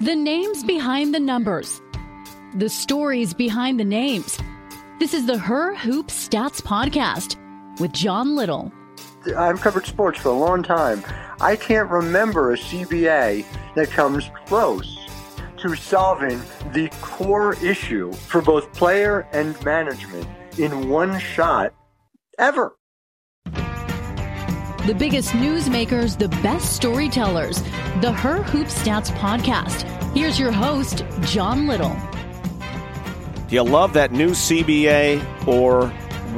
The names behind the numbers. The stories behind the names. This is the Her Hoop Stats Podcast with John Little. I've covered sports for a long time. I can't remember a CBA that comes close to solving the core issue for both player and management in one shot ever. The biggest newsmakers, the best storytellers. The Her Hoop Stats Podcast. Here's your host, John Little. Do you love that new CBA or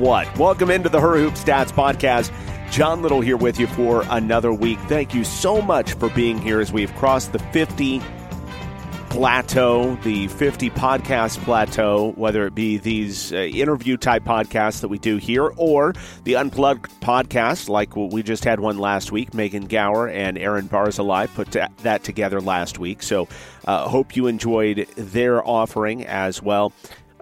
what? Welcome into the Her Hoop Stats Podcast. John Little here with you for another week. Thank you so much for being here as we've crossed the 50 plateau, the 50 podcast plateau, whether it be these uh, interview type podcasts that we do here or the unplugged podcast, like we just had one last week. Megan Gower and Aaron Barzilai put that together last week. So, uh, hope you enjoyed their offering as well.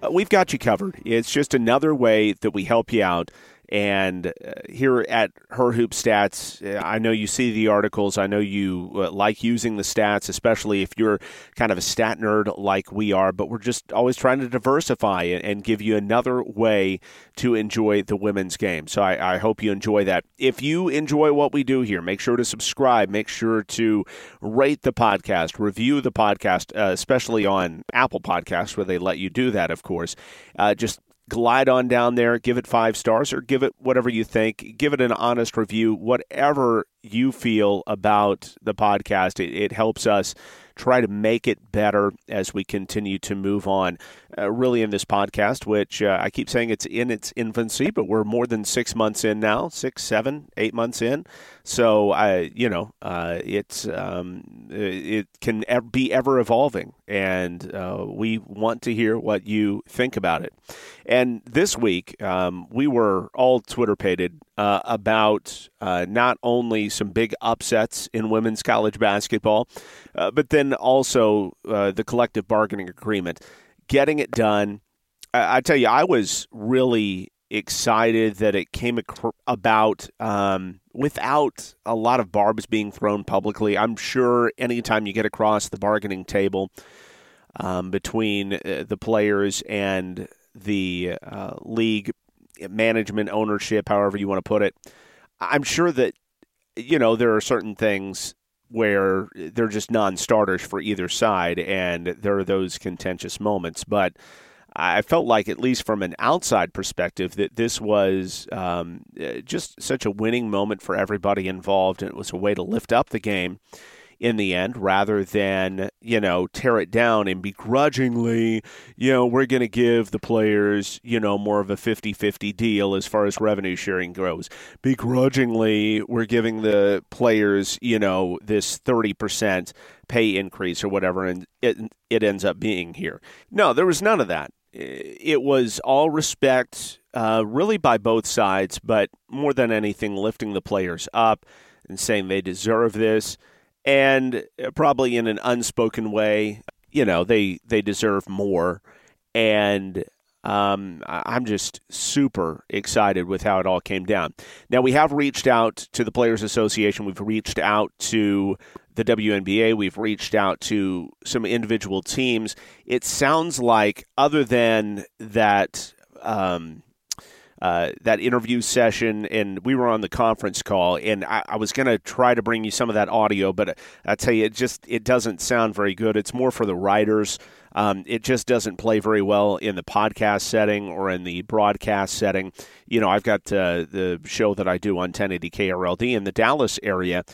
Uh, we've got you covered. It's just another way that we help you out and uh, here at Her Hoop Stats, uh, I know you see the articles. I know you uh, like using the stats, especially if you're kind of a stat nerd like we are. But we're just always trying to diversify and give you another way to enjoy the women's game. So I, I hope you enjoy that. If you enjoy what we do here, make sure to subscribe. Make sure to rate the podcast, review the podcast, uh, especially on Apple Podcasts, where they let you do that, of course. Uh, just glide on down there, give it five stars, or give it whatever you think. Give it an honest review, whatever you feel about the podcast. It, it helps us try to make it better as we continue to move on. Uh, really, in this podcast, which uh, I keep saying it's in its infancy, but we're more than six months in now, six, seven, eight months in. So I, you know, uh, it's um, it can be ever evolving, and uh, we want to hear what you think about it. And this week, um, we were all Twitter pated uh, about uh, not only some big upsets in women's college basketball, uh, but then also uh, the collective bargaining agreement, getting it done. I, I tell you, I was really excited that it came ac- about um, without a lot of barbs being thrown publicly. I'm sure anytime you get across the bargaining table um, between uh, the players and the uh, league management, ownership, however you want to put it, I'm sure that you know there are certain things where they're just non-starters for either side, and there are those contentious moments. But I felt like, at least from an outside perspective, that this was um, just such a winning moment for everybody involved, and it was a way to lift up the game in the end rather than, you know, tear it down and begrudgingly, you know, we're going to give the players, you know, more of a 50 50 deal as far as revenue sharing goes. Begrudgingly, we're giving the players, you know, this 30% pay increase or whatever, and it, it ends up being here. No, there was none of that. It was all respect, uh, really by both sides, but more than anything, lifting the players up and saying they deserve this and probably in an unspoken way, you know, they they deserve more. And um, I'm just super excited with how it all came down. Now we have reached out to the Players Association. We've reached out to the WNBA. We've reached out to some individual teams. It sounds like, other than that. Um, uh, that interview session, and we were on the conference call, and I, I was going to try to bring you some of that audio, but I tell you, it just it doesn't sound very good. It's more for the writers. Um, it just doesn't play very well in the podcast setting or in the broadcast setting. You know, I've got uh, the show that I do on 1080 KRLD in the Dallas area,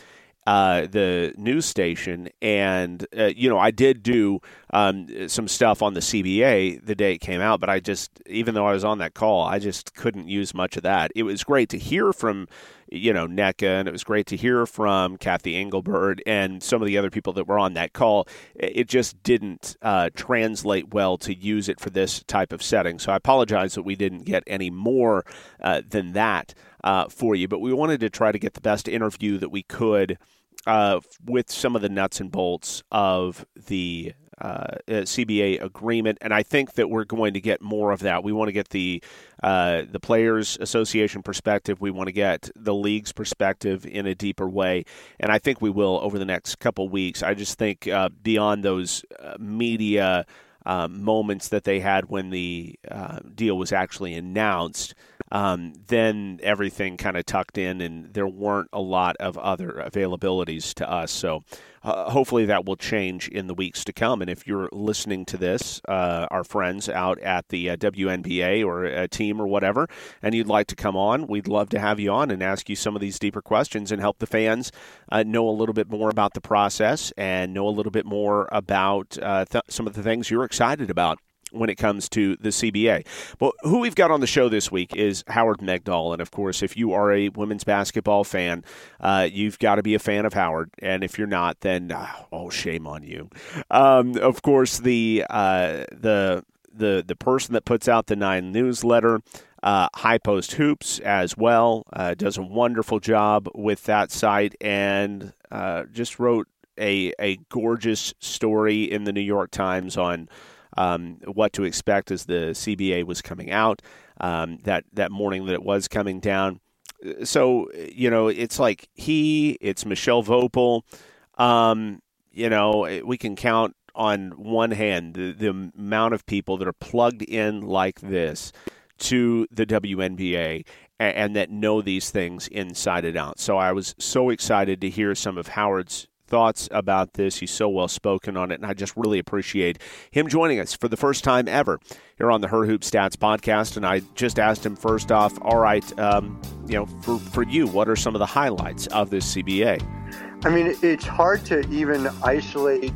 uh, the news station, and uh, you know I did do um, some stuff on the CBA the day it came out, but I just even though I was on that call, I just couldn't use much of that. It was great to hear from you know Nneka, and it was great to hear from Cathy Engelbert and some of the other people that were on that call. It just didn't uh, translate well to use it for this type of setting, so I apologize that we didn't get any more uh, than that. Uh, for you, but we wanted to try to get the best interview that we could uh, with some of the nuts and bolts of the uh, uh CBA agreement, and I think that we're going to get more of that. We want to get the uh, the players' association perspective. We want to get the league's perspective in a deeper way, and I think we will over the next couple weeks. I just think uh, beyond those uh, media. moments that they had when the deal was actually announced, um, then everything kind of tucked in, and there weren't a lot of other availabilities to us. So uh, hopefully that will change in the weeks to come. And if you're listening to this, uh, our friends out at the uh, WNBA or a team or whatever, and you'd like to come on, we'd love to have you on and ask you some of these deeper questions and help the fans uh, know a little bit more about the process and know a little bit more about uh, th- some of the things you're excited about when it comes to the CBA. But who we've got on the show this week is Howard Megdal. And of course, if you are a women's basketball fan, uh, you've got to be a fan of Howard. And if you're not, then ah, oh, shame on you. Um, of course, the uh, the the the person that puts out the nine newsletter. Uh, High Post Hoops as well uh, does a wonderful job with that site and uh, just wrote a a gorgeous story in the New York Times on um, what to expect as the CBA was coming out um, that that morning that it was coming down. So you know, it's like he, it's Michelle Voepel. Um, you know, we can count on one hand the, the amount of people that are plugged in like this to the WNBA and, and, that know these things inside and out. So I was so excited to hear some of Howard's thoughts about this. He's so well spoken on it, and I just really appreciate him joining us for the first time ever here on the Her Hoop Stats podcast. And I just asked him first off, all right, um, you know, for, for you, what are some of the highlights of this CBA? I mean, it's hard to even isolate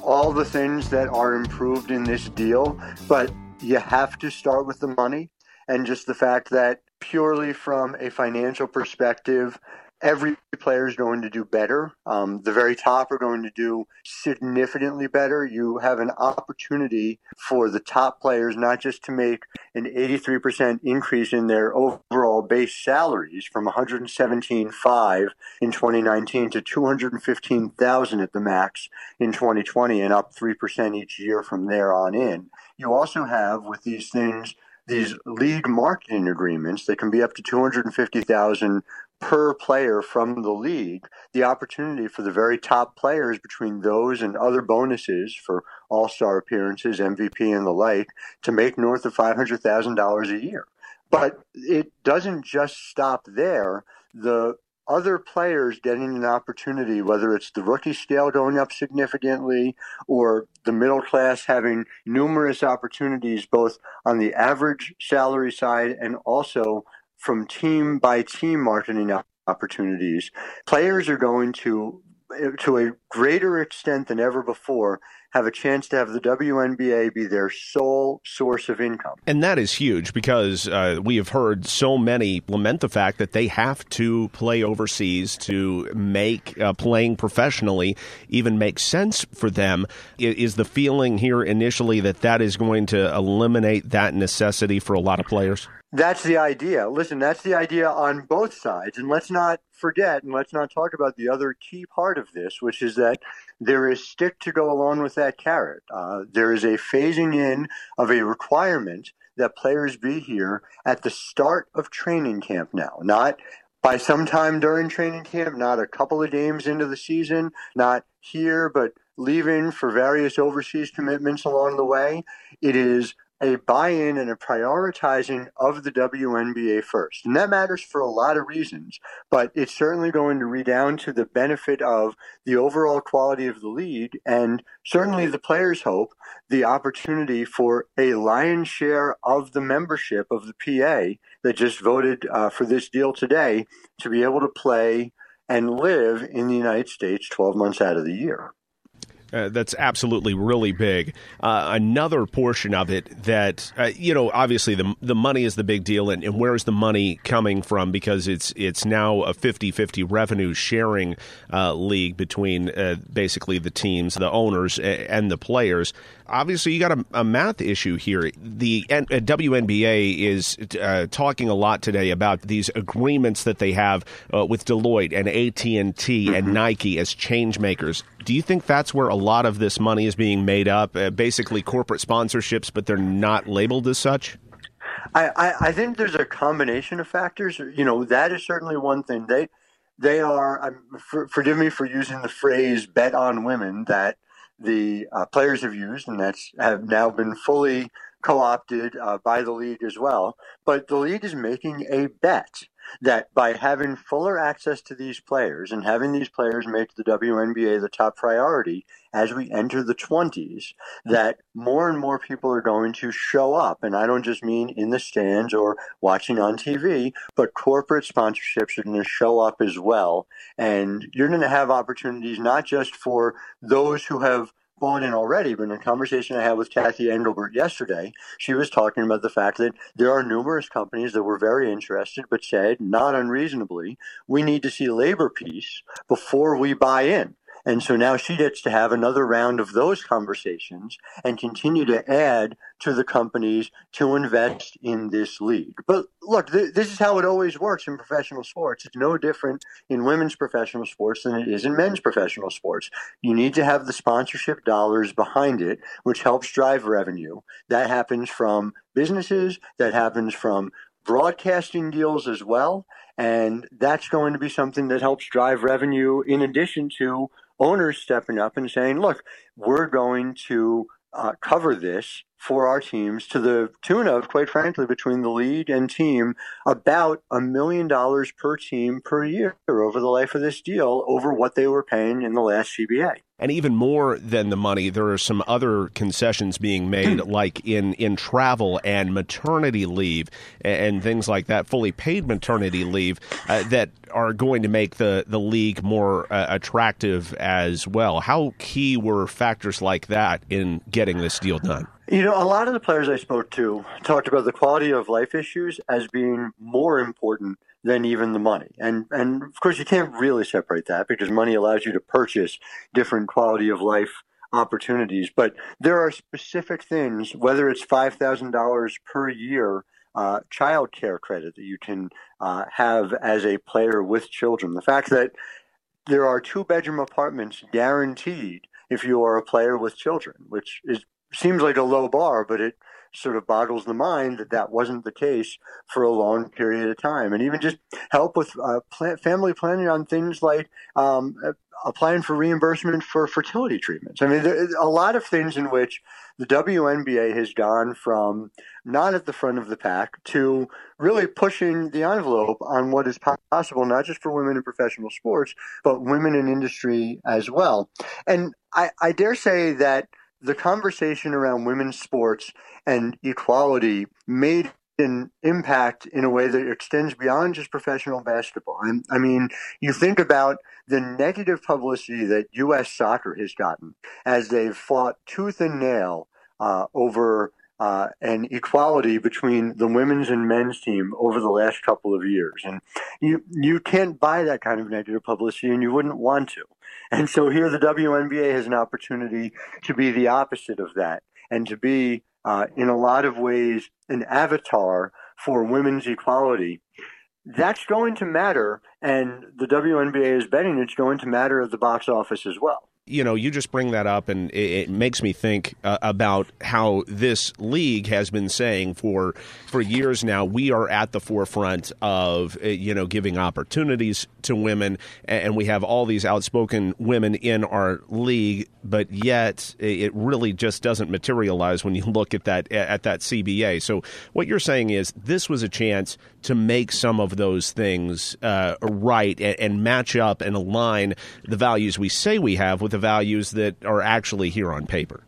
all the things that are improved in this deal, but you have to start with the money and just the fact that purely from a financial perspective, every player is going to do better. Um, the very top are going to do significantly better. You have an opportunity for the top players not just to make an 83% increase in their overall base salaries from 117.5 in 2019 to 215,000 at the max in 2020 and up 3% each year from there on in. You also have with these things these league marketing agreements that can be up to 250,000 per player from the league the opportunity for the very top players between those and other bonuses for all-star appearances mvp and the like to make north of $500000 a year. But it doesn't just stop there. The other players getting an opportunity, whether it's the rookie scale going up significantly or the middle class having numerous opportunities both on the average salary side and also from team by team marketing opportunities. Players are going to to a greater extent than ever before, have a chance to have the WNBA be their sole source of income. And that is huge because uh, we have heard so many lament the fact that they have to play overseas to make uh, playing professionally even make sense for them. Is the feeling here initially that that is going to eliminate that necessity for a lot of players? That's the idea. Listen, that's the idea on both sides. And let's not forget and let's not talk about the other key part of this, which is that there is stick to go along with that carrot. Uh, there is a phasing in of a requirement that players be here at the start of training camp now, not by some time during training camp, not a couple of games into the season, not here, but leaving for various overseas commitments along the way. It is a buy-in and a prioritizing of the WNBA first. And that matters for a lot of reasons, but it's certainly going to redound to the benefit of the overall quality of the league and certainly the players hope the opportunity for a lion's share of the membership of the PA that just voted uh, for this deal today to be able to play and live in the United States 12 months out of the year. Uh, that's absolutely really big. Uh, another portion of it that uh, you know, obviously the the money is the big deal, and, and where is the money coming from? Because it's it's now a 50-50 revenue sharing uh, league between uh, basically the teams, the owners, and the players obviously you got a, a math issue here. The N- uh, WNBA is uh, talking a lot today about these agreements that they have uh, with Deloitte and AT and T and mm-hmm. Nike as change makers. Do you think that's where a lot of this money is being made up? Uh, basically, corporate sponsorships, but they're not labeled as such. I, I, I think there's a combination of factors. You know, that is certainly one thing. They they are. For, forgive me for using the phrase "bet on women." That the uh, players have used, and that's have now been fully co-opted uh, by the league as well. But the league is making a bet that by having fuller access to these players and having these players make the WNBA the top priority as we enter the 20s, that more and more people are going to show up. And I don't just mean in the stands or watching on TV, but corporate sponsorships are going to show up as well. And you're going to have opportunities not just for those who have bought in already, but in a conversation I had with Cathy Engelbert yesterday, she was talking about the fact that there are numerous companies that were very interested, but said, not unreasonably, we need to see labor peace before we buy in. And so now she gets to have another round of those conversations and continue to add to the companies to invest in this league. But look, th- this is how it always works in professional sports. It's no different in women's professional sports than it is in men's professional sports. You need to have the sponsorship dollars behind it, which helps drive revenue. That happens from businesses, that happens from broadcasting deals as well. And that's going to be something that helps drive revenue in addition to owners stepping up and saying, look, we're going to uh, cover this for our teams to the tune of, quite frankly, between the league and team, about a million dollars per team per year over the life of this deal over what they were paying in the last CBA. And even more than the money, there are some other concessions being made, hmm. like in, in travel and maternity leave and, things like that, fully paid maternity leave, uh, that are going to make the, the league more uh, attractive as well. How key were factors like that in getting this deal done? You know, a lot of the players I spoke to talked about the quality of life issues as being more important than even the money. And and of course you can't really separate that because money allows you to purchase different quality of life opportunities. But there are specific things, whether it's five thousand dollars per year uh, child care credit that you can uh, have as a player with children. The fact that there are two bedroom apartments guaranteed if you are a player with children, which is seems like a low bar, but it sort of boggles the mind that that wasn't the case for a long period of time. And even just help with uh, family planning on things like um, applying for reimbursement for fertility treatments. I mean, there a lot of things in which the WNBA has gone from not at the front of the pack to really pushing the envelope on what is possible, not just for women in professional sports, but women in industry as well. And I, I dare say that the conversation around women's sports and equality made an impact in a way that extends beyond just professional basketball. I mean, you think about the negative publicity that U.S. soccer has gotten as they've fought tooth and nail uh, over uh, an equality between the women's and men's team over the last couple of years. And you, you can't buy that kind of negative publicity and you wouldn't want to. And so here the WNBA has an opportunity to be the opposite of that and to be, uh, in a lot of ways, an avatar for women's equality. That's going to matter, and the WNBA is betting it's going to matter at the box office as well you know, you just bring that up, and it, it makes me think uh, about how this league has been saying for for years now. We are at the forefront of uh, you know giving opportunities to women, and we have all these outspoken women in our league, but yet it really just doesn't materialize when you look at that at that CBA. So what you're saying is this was a chance to make some of those things uh, right and, and match up and align the values we say we have with the values that are actually here on paper?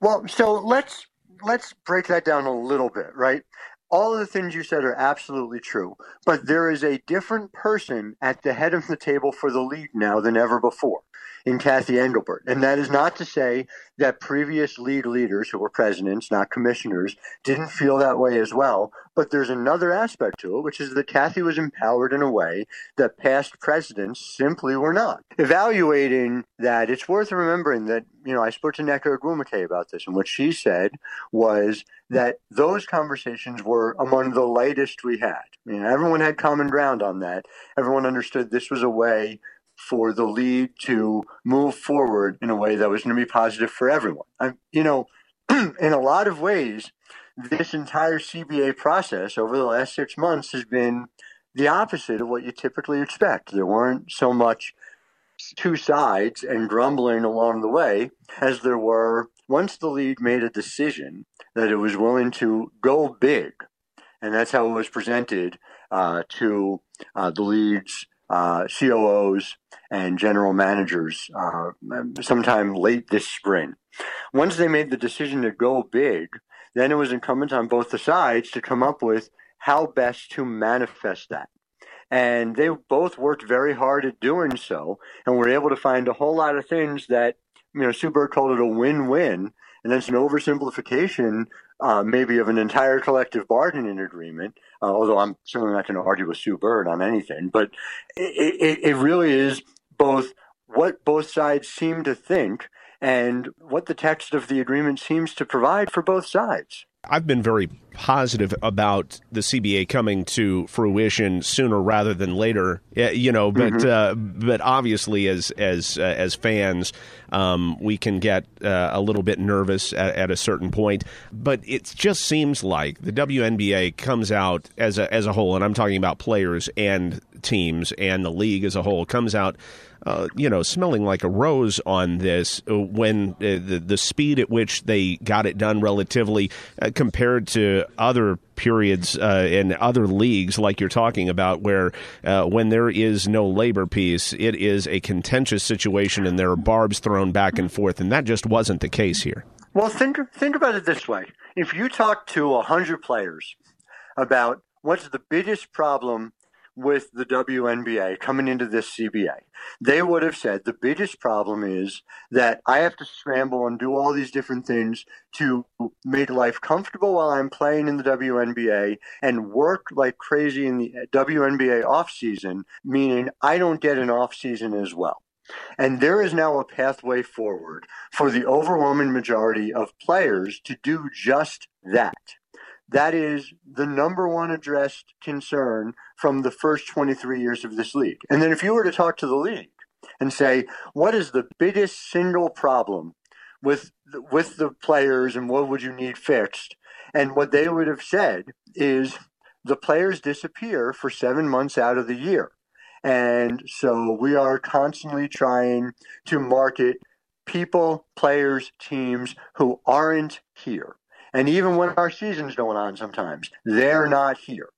Well, so let's let's break that down a little bit, right? All of the things you said are absolutely true, but there is a different person at the head of the table for the league now than ever before in Cathy Engelbert. And that is not to say that previous league leaders who were presidents, not commissioners, didn't feel that way as well. But there's another aspect to it, which is that Cathy was empowered in a way that past presidents simply were not. Evaluating that, it's worth remembering that, you know, I spoke to Nneka Ogwumike about this, and what she said was that those conversations were among the lightest we had. I mean, everyone had common ground on that. Everyone understood this was a way for the league to move forward in a way that was going to be positive for everyone. I, you know, in a lot of ways, this entire CBA process over the last six months has been the opposite of what you typically expect. There weren't so much two sides and grumbling along the way as there were once the league made a decision that it was willing to go big. And that's how it was presented uh, to uh, the league's uh, COOs and general managers uh, sometime late this spring. Once they made the decision to go big, then it was incumbent on both the sides to come up with how best to manifest that. And they both worked very hard at doing so, and were able to find a whole lot of things that, you know, Sue Bird called it a win-win, and that's an oversimplification, uh, maybe of an entire collective bargaining agreement uh, although I'm certainly not going to argue with Sue Bird on anything. But it, it, it really is both what both sides seem to think and what the text of the agreement seems to provide for both sides. I've been very positive about the CBA coming to fruition sooner rather than later. You know, but mm-hmm. uh, but obviously, as as uh, as fans, um, we can get uh, a little bit nervous at, at, a certain point. But it just seems like the WNBA comes out as a as a whole, and I'm talking about players and teams and the league as a whole comes out uh, you know, smelling like a rose on this uh, when uh, the the speed at which they got it done relatively uh, compared to other periods uh, in other leagues, like you're talking about, where uh, when there is no labor peace, it is a contentious situation and there are barbs thrown back and forth, and that just wasn't the case here. Well, think think about it this way: if you talk to hundred players about what's the biggest problem with the WNBA coming into this CBA. They would have said the biggest problem is that I have to scramble and do all these different things to make life comfortable while I'm playing in the WNBA and work like crazy in the WNBA off season, meaning I don't get an off season as well. And there is now a pathway forward for the overwhelming majority of players to do just that. That is the number one addressed concern from the first 23 years of this league. And then if you were to talk to the league and say, what is the biggest single problem with with the players and what would you need fixed? And what they would have said is the players disappear for 7 months out of the year. And so we are constantly trying to market people, players, teams who aren't here. And even when our season's going on sometimes, they're not here.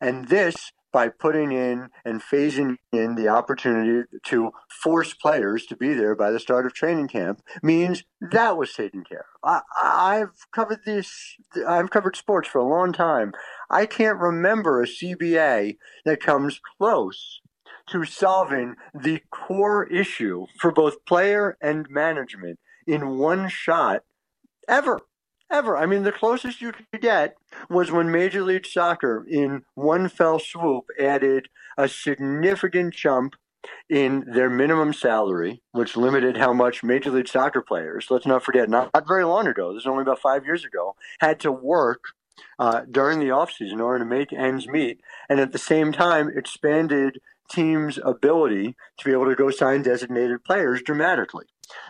And this by putting in and phasing in the opportunity to force players to be there by the start of training camp means that was taken care of. I, have covered this, I've covered sports for a long time. I can't remember a CBA that comes close to solving the core issue for both player and management in one shot ever ever. I mean, the closest you could get was when Major League Soccer, in one fell swoop, added a significant jump in their minimum salary, which limited how much Major League Soccer players, let's not forget, not, not very long ago, this is only about five years ago, had to work uh, during the offseason in order to make ends meet, and at the same time expanded team's ability to be able to go sign designated players dramatically.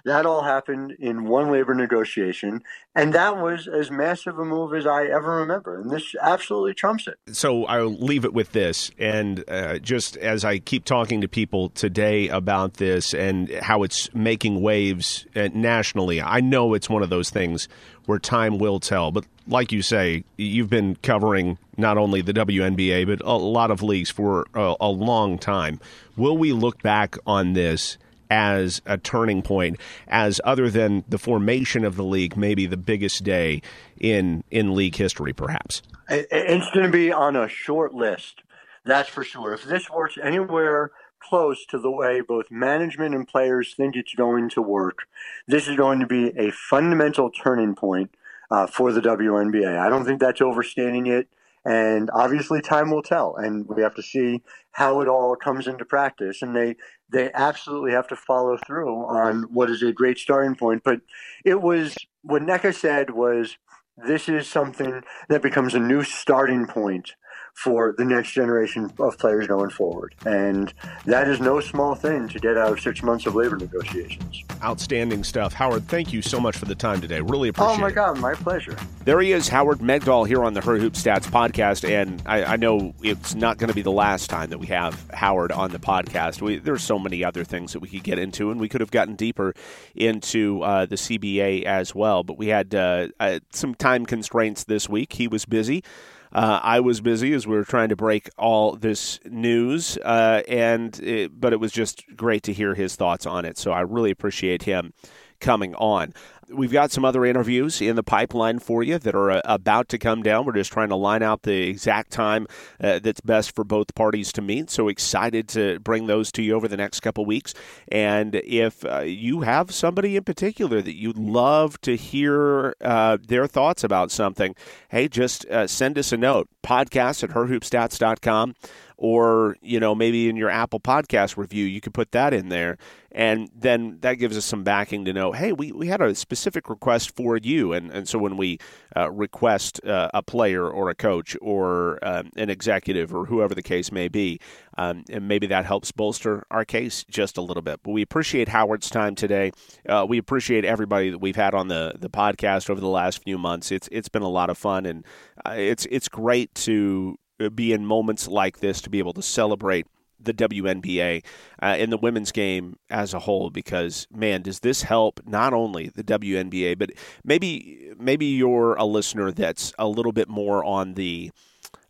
That all happened in one labor negotiation, and that was as massive a move as I ever remember. And this absolutely trumps it. So I'll leave it with this. And uh, just as I keep talking to people today about this and how it's making waves uh, nationally, I know it's one of those things where time will tell. But like you say, you've been covering not only the WNBA, but a lot of leagues for a, a long time. Will we look back on this? As a turning point, as other than the formation of the league, maybe the biggest day in in league history, perhaps. It's going to be on a short list, that's for sure. If this works anywhere close to the way both management and players think it's going to work, this is going to be a fundamental turning point uh, for the WNBA. I don't think that's overstating it. And obviously, time will tell, and we have to see how it all comes into practice. And they they absolutely have to follow through on what is a great starting point. But it was what Nneka said was this is something that becomes a new starting point for the next generation of players going forward. And that is no small thing to get out of six months of labor negotiations. Outstanding stuff. Howard, thank you so much for the time today. Really appreciate it. Oh, my God, my pleasure. There he is, Howard Megdal, here on the Her Hoop Stats podcast. And I, I know it's not going to be the last time that we have Howard on the podcast. We, there's so many other things that we could get into, and we could have gotten deeper into uh, the CBA as well. But we had uh, uh, some time constraints this week. He was busy. Uh, I was busy as we were trying to break all this news, uh, and it, but it was just great to hear his thoughts on it. So I really appreciate him coming on. We've got some other interviews in the pipeline for you that are uh, about to come down. We're just trying to line out the exact time uh, that's best for both parties to meet. So excited to bring those to you over the next couple weeks. And if uh, you have somebody in particular that you'd love to hear uh, their thoughts about something, hey, just uh, send us a note podcast at herhoopstats.com or you know maybe in your Apple Podcast review you could put that in there, and then that gives us some backing to know, hey, we, we had a specific request for you, and and so when we uh, request uh, a player or a coach or uh, an executive or whoever the case may be, um, and maybe that helps bolster our case just a little bit. But we appreciate Howard's time today. Uh, we appreciate everybody that we've had on the the podcast over the last few months. It's it's been a lot of fun, and uh, it's it's great to be in moments like this to be able to celebrate the WNBA uh, in the women's game as a whole because man does this help not only the WNBA but maybe maybe you're a listener that's a little bit more on the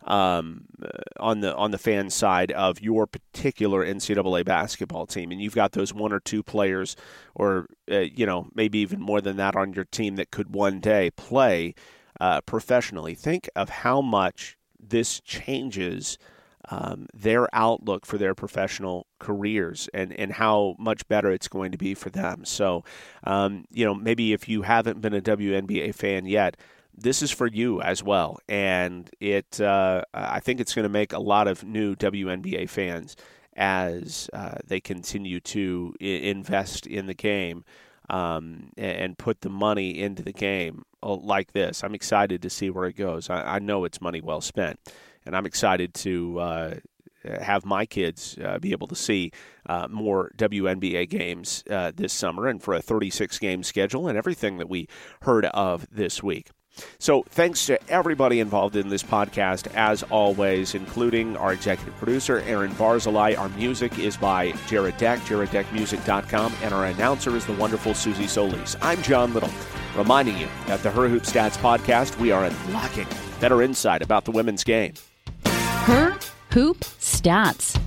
um, uh, on the on the fan side of your particular NCAA basketball team, and you've got those one or two players, or uh, you know maybe even more than that on your team that could one day play uh, professionally. Think of how much this changes um, their outlook for their professional careers and, and how much better it's going to be for them. So, um, you know, maybe if you haven't been a WNBA fan yet, this is for you as well. And it, uh, I think it's going to make a lot of new WNBA fans as uh, they continue to I- invest in the game um, and put the money into the game like this. I'm excited to see where it goes. I, I know it's money well spent, and I'm excited to uh, have my kids uh, be able to see uh, more WNBA games uh, this summer and for a 36 game schedule and everything that we heard of this week. So, thanks to everybody involved in this podcast, as always, including our executive producer, Aaron Barzilai. Our music is by Jared Deck, jareddeckmusic.com, and our announcer is the wonderful Susie Solis. I'm John Little, reminding you that the Her Hoop Stats podcast, we are unlocking better insight about the women's game. Her Hoop Stats.